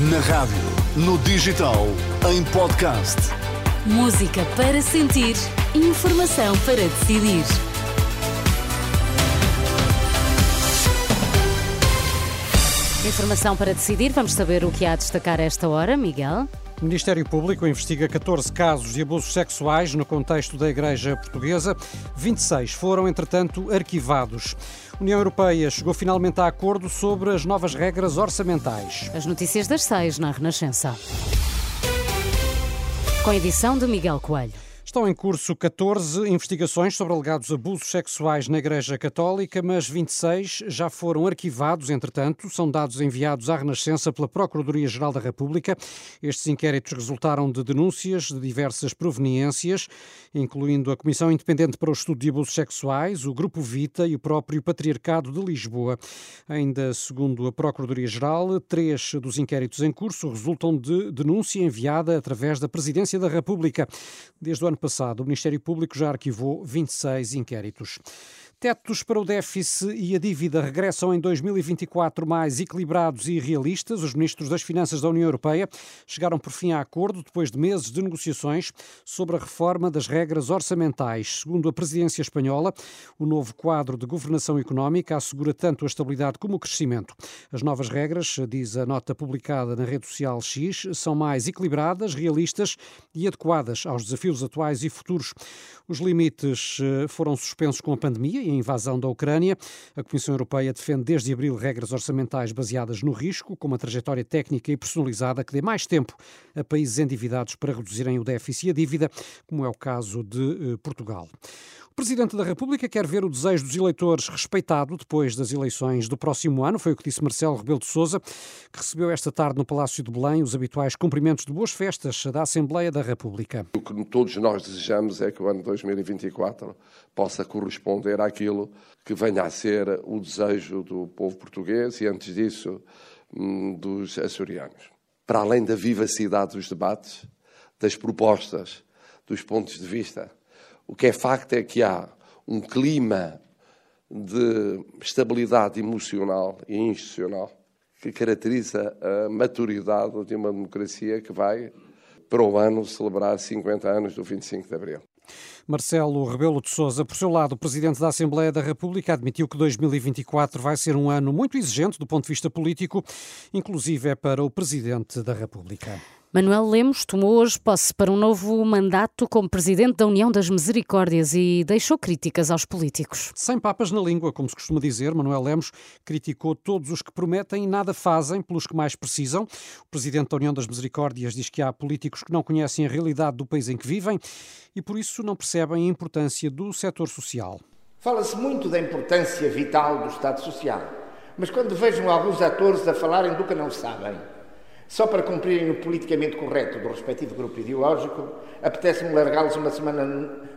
Na rádio, no digital, em podcast. Música para sentir, informação para decidir. Informação para decidir, vamos saber o que há a destacar esta hora, Miguel. O Ministério Público investiga 14 casos de abusos sexuais no contexto da Igreja Portuguesa. 26 foram, entretanto, arquivados. União Europeia chegou finalmente a acordo sobre as novas regras orçamentais. As notícias das seis na Renascença. Com edição de Miguel Coelho. Estão em curso 14 investigações sobre alegados abusos sexuais na Igreja Católica, mas 26 já foram arquivados, entretanto, são dados enviados à Renascença pela Procuradoria-Geral da República. Estes inquéritos resultaram de denúncias de diversas proveniências, incluindo a Comissão Independente para o Estudo de Abusos Sexuais, o Grupo Vita e o próprio Patriarcado de Lisboa. Ainda segundo a Procuradoria-Geral, três dos inquéritos em curso resultam de denúncia enviada através da Presidência da República. Desde o ano passado, o Ministério Público já arquivou 26 inquéritos. Tetos para o déficit e a dívida regressam em 2024 mais equilibrados e realistas. Os ministros das Finanças da União Europeia chegaram por fim a acordo depois de meses de negociações sobre a reforma das regras orçamentais. Segundo a presidência espanhola, o novo quadro de governação económica assegura tanto a estabilidade como o crescimento. As novas regras, diz a nota publicada na rede social X, são mais equilibradas, realistas e adequadas aos desafios atuais e futuros. Os limites eh, foram suspensos com a pandemia e a invasão da Ucrânia. A Comissão Europeia defende desde abril regras orçamentais baseadas no risco, com uma trajetória técnica e personalizada que dê mais tempo a países endividados para reduzirem o déficit e a dívida, como é o caso de eh, Portugal. O Presidente da República quer ver o desejo dos eleitores respeitado depois das eleições do próximo ano, foi o que disse Marcelo Rebelo de Sousa, que recebeu esta tarde no Palácio de Belém os habituais cumprimentos de boas festas da Assembleia da República. O que todos nós desejamos é que o ano 2024 possa corresponder àquilo que venha a ser o desejo do povo português e, antes disso, hum, dos açorianos. Para além da vivacidade dos debates, das propostas, dos pontos de vista, o que é facto é que há um clima de estabilidade emocional e institucional que caracteriza a maturidade de uma democracia que vai, para o ano, celebrar 50 anos do 25 de Abril. Marcelo Rebelo de Sousa, por seu lado, Presidente da Assembleia da República admitiu que 2024 vai ser um ano muito exigente do ponto de vista político, inclusive é para o Presidente da República. Manuel Lemos tomou hoje posse para um novo mandato como presidente da União das Misericórdias e deixou críticas aos políticos. Sem papas na língua, como se costuma dizer, Manuel Lemos criticou todos os que prometem e nada fazem pelos que mais precisam. O presidente da União das Misericórdias diz que há políticos que não conhecem a realidade do país em que vivem e por isso não percebem a importância do setor social. Fala-se muito da importância vital do Estado Social, mas quando vejam alguns atores a falarem do que não sabem, só para cumprirem o politicamente correto do respectivo grupo ideológico, apetece-me largá-los uma semana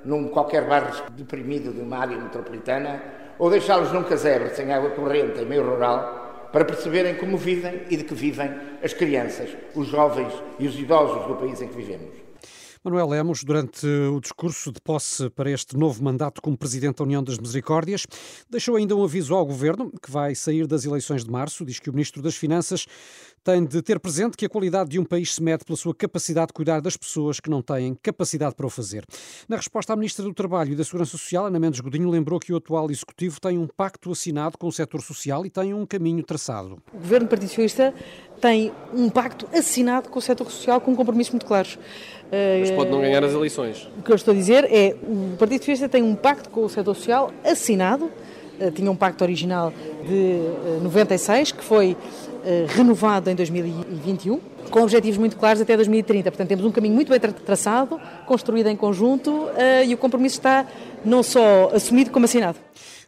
num qualquer bairro deprimido de uma área metropolitana ou deixá-los num casebre sem água corrente em meio rural para perceberem como vivem e de que vivem as crianças, os jovens e os idosos do país em que vivemos. Manuel Lemos, durante o discurso de posse para este novo mandato como Presidente da União das Misericórdias, deixou ainda um aviso ao Governo, que vai sair das eleições de março. Diz que o Ministro das Finanças tem de ter presente que a qualidade de um país se mede pela sua capacidade de cuidar das pessoas que não têm capacidade para o fazer. Na resposta à Ministra do Trabalho e da Segurança Social, Ana Mendes Godinho lembrou que o atual Executivo tem um pacto assinado com o setor social e tem um caminho traçado. O Governo Partido Socialista tem um pacto assinado com o setor social com compromissos muito claros. Mas pode não ganhar as eleições. O que eu estou a dizer é o Partido Socialista tem um pacto com o setor social assinado, eh, tinha um pacto original de 96, eh, que foi eh, renovado em 2021, com objetivos muito claros até 2030. Portanto, temos um caminho muito bem traçado, construído em conjunto e o compromisso está não só assumido como assinado.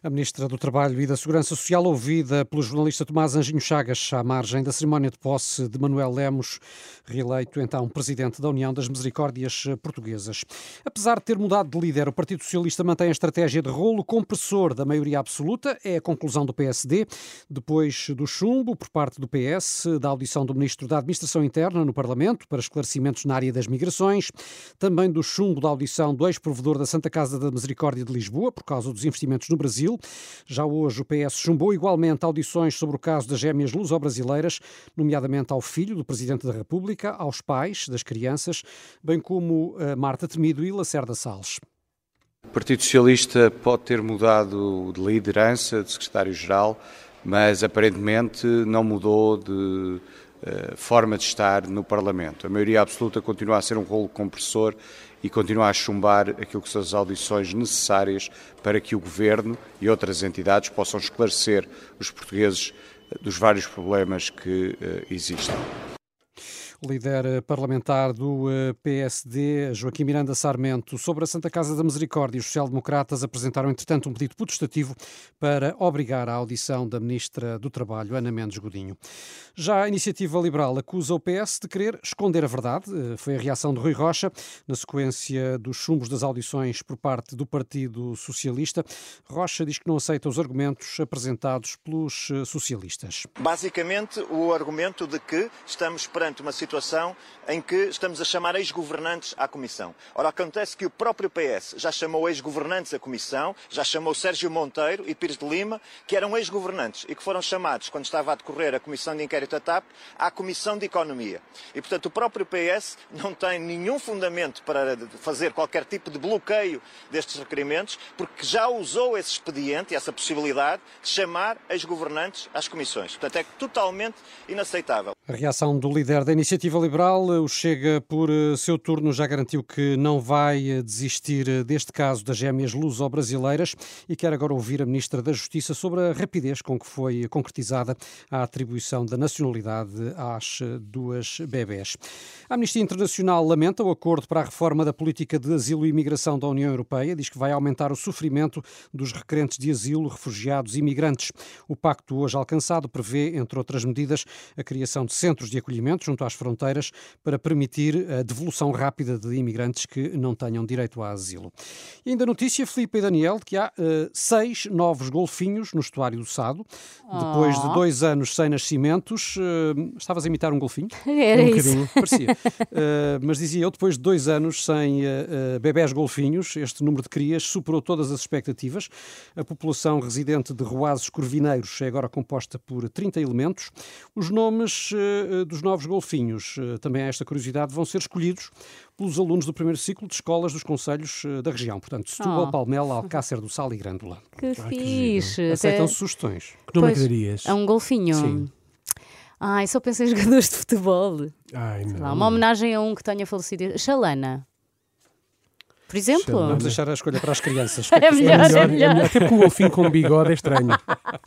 A Ministra do Trabalho e da Segurança Social, ouvida pelo jornalista Tomás Anjinho Chagas, à margem da cerimónia de posse de Manuel Lemos, reeleito então Presidente da União das Misericórdias Portuguesas. Apesar de ter mudado de líder, o Partido Socialista mantém a estratégia de rolo compressor da maioria absoluta, é a conclusão do PSD, depois do chumbo por parte do PS, da audição do Ministro da Administração Interna no Parlamento para esclarecimentos na área das migrações, também do chumbo da audição do ex-provedor da Santa Casa da Misericórdia de Lisboa, por causa dos investimentos no Brasil, Brasil. Já hoje o PS chumbou igualmente audições sobre o caso das gêmeas luso-brasileiras, nomeadamente ao filho do Presidente da República, aos pais das crianças, bem como a Marta Temido e Lacerda Salles. O Partido Socialista pode ter mudado de liderança, de secretário-geral, mas aparentemente não mudou de forma de estar no Parlamento. A maioria absoluta continua a ser um rolo compressor e continua a chumbar aquilo que são as audições necessárias para que o Governo e outras entidades possam esclarecer os portugueses dos vários problemas que uh, existem. O líder parlamentar do eh, PSD, Joaquim Miranda Sarmento, sobre a Santa Casa da Misericórdia, os social-democratas apresentaram, entretanto, um pedido protestativo para obrigar a audição da Ministra do Trabalho, Ana Mendes Godinho. Já a Iniciativa Liberal acusa o PS de querer esconder a verdade. Eh, foi a reação de Rui Rocha, na sequência dos chumbos das audições por parte do Partido Socialista. Rocha diz que não aceita os argumentos apresentados pelos eh, socialistas. Basicamente, o argumento de que estamos perante uma situação situação em que estamos a chamar ex-governantes à Comissão. Ora, acontece que o próprio PS já chamou ex-governantes à Comissão, já chamou Sérgio Monteiro e Pires de Lima, que eram ex-governantes e que foram chamados, quando estava a decorrer a Comissão de Inquérito à TAP, à Comissão de Economia. E, portanto, o próprio PS não tem nenhum fundamento para fazer qualquer tipo de bloqueio destes requerimentos, porque já usou esse expediente, essa possibilidade, de chamar ex-governantes às comissões. Portanto, é totalmente inaceitável. A reação do líder da Iniciativa Liberal, o Chega, por eh, seu turno, já garantiu que não vai eh, desistir eh, deste caso das gêmeas luso-brasileiras e quer agora ouvir a Ministra da Justiça sobre a rapidez com que foi concretizada a atribuição da nacionalidade às duas bebés. A Amnistia Internacional lamenta o acordo para a reforma da política de asilo e imigração da União Europeia, diz que vai aumentar o sofrimento dos requerentes de asilo, refugiados e imigrantes. O pacto hoje alcançado prevê, entre outras medidas, a criação de centros de acolhimento junto às fronteiras para permitir a devolução rápida de imigrantes que não tenham direito a asilo. E ainda notícia, Filipe e Daniel, que há uh, seis novos golfinhos no estuário do Sado. Oh. Depois de dois anos sem nascimentos, uh, estavas a imitar um golfinho? Era um isso. parecia. Uh, mas dizia eu, depois de dois anos sem bebés golfinhos, este número de crias superou todas as expectativas. A população residente de Roazes Corvineiros é agora composta por 30 elementos. Os nomes dos novos golfinhos, eh, também há esta curiosidade, vão ser escolhidos pelos alunos do primeiro ciclo de escolas dos conselhos eh, da região. Portanto, Setúbal, oh. Palmela, Alcácer do Sal e Grândola. Que ah, fixe! Que Aceitam sugestões. Que nome é que darias? É um golfinho. Sim. Ai, só pensei em jogadores de futebol. Ai, lá, uma homenagem a um que tenha falecido. Xalana. Por exemplo. Vamos deixar a escolha para as crianças. é, melhor, é, melhor, é melhor. Até porque o golfinho com bigode é estranho.